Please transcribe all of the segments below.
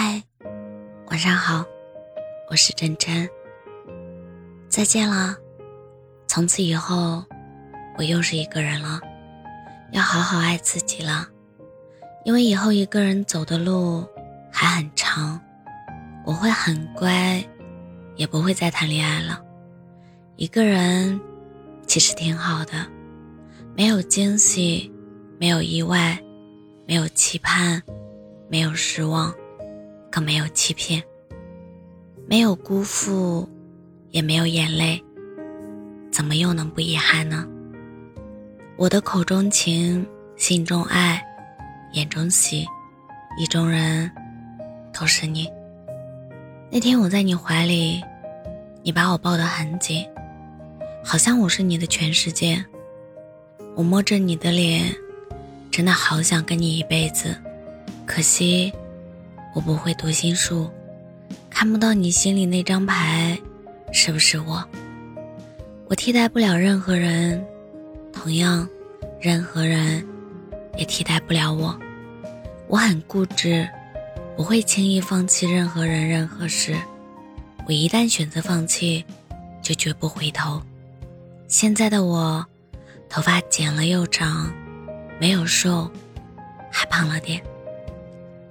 嗨，晚上好，我是真真。再见了，从此以后，我又是一个人了，要好好爱自己了，因为以后一个人走的路还很长，我会很乖，也不会再谈恋爱了。一个人其实挺好的，没有惊喜，没有意外，没有期盼，没有失望。更没有欺骗，没有辜负，也没有眼泪，怎么又能不遗憾呢？我的口中情，心中爱，眼中喜，意中人，都是你。那天我在你怀里，你把我抱得很紧，好像我是你的全世界。我摸着你的脸，真的好想跟你一辈子，可惜。我不会读心术，看不到你心里那张牌，是不是我？我替代不了任何人，同样，任何人也替代不了我。我很固执，不会轻易放弃任何人、任何事。我一旦选择放弃，就绝不回头。现在的我，头发剪了又长，没有瘦，还胖了点。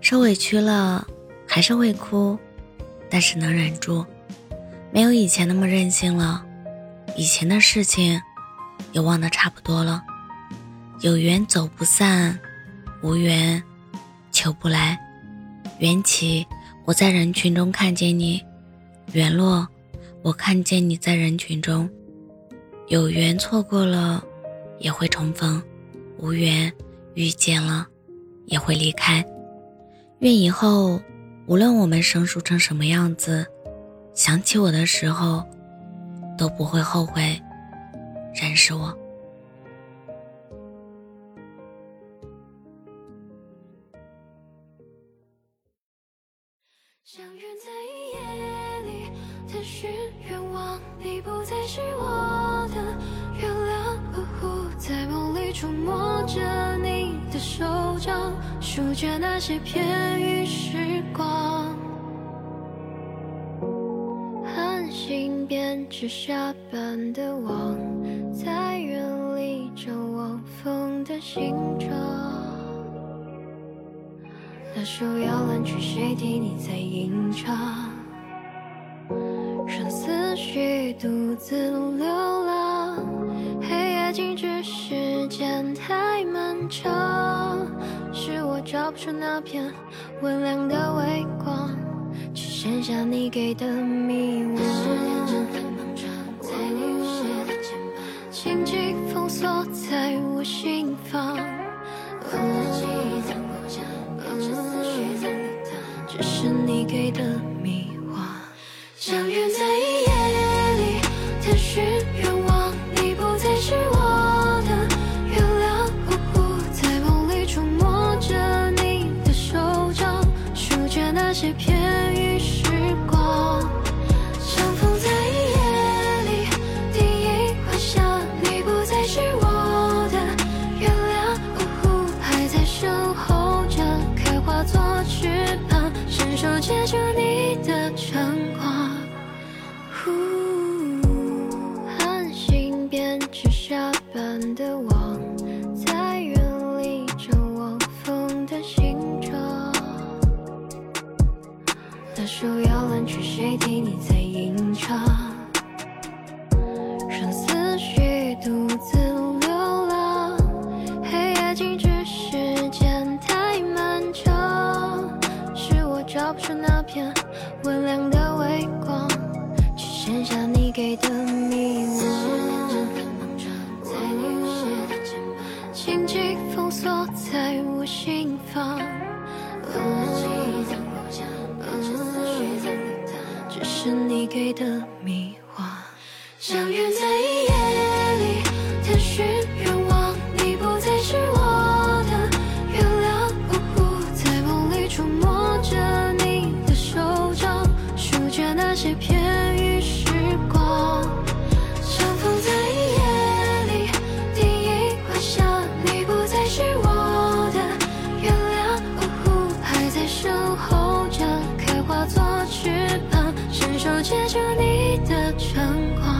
受委屈了，还是会哭，但是能忍住，没有以前那么任性了。以前的事情，也忘得差不多了。有缘走不散，无缘求不来。缘起，我在人群中看见你；缘落，我看见你在人群中。有缘错过了，也会重逢；无缘遇见了，也会离开。愿以后，无论我们生疏成什么样子，想起我的时候，都不会后悔认识我。相约在夜里，探寻愿望，你不再是我触摸着你的手掌。数着那些片语时光，寒心编织下般的网，在远离张望风的形状。那首摇篮曲，谁替你在吟唱？让思绪独自流浪，漫长。是我找不出那片温凉的微光，只剩下你给的迷惘。轻轻封锁在我心房，手接住你的晨光。寒星编织下班的网，在远离张望风的形状。那首摇篮曲，谁替你在吟唱？出那片温凉的微光，只剩下你给的迷惘。情绪封锁在我心房。是你给的迷惘，相约在夜里，探寻愿望，你不再是我的月亮，在梦里触摸着，些片雨时光，相逢在夜里第一晚下，你不再是我的月亮，还在身后张开花作翅膀，伸手接住你的晨光。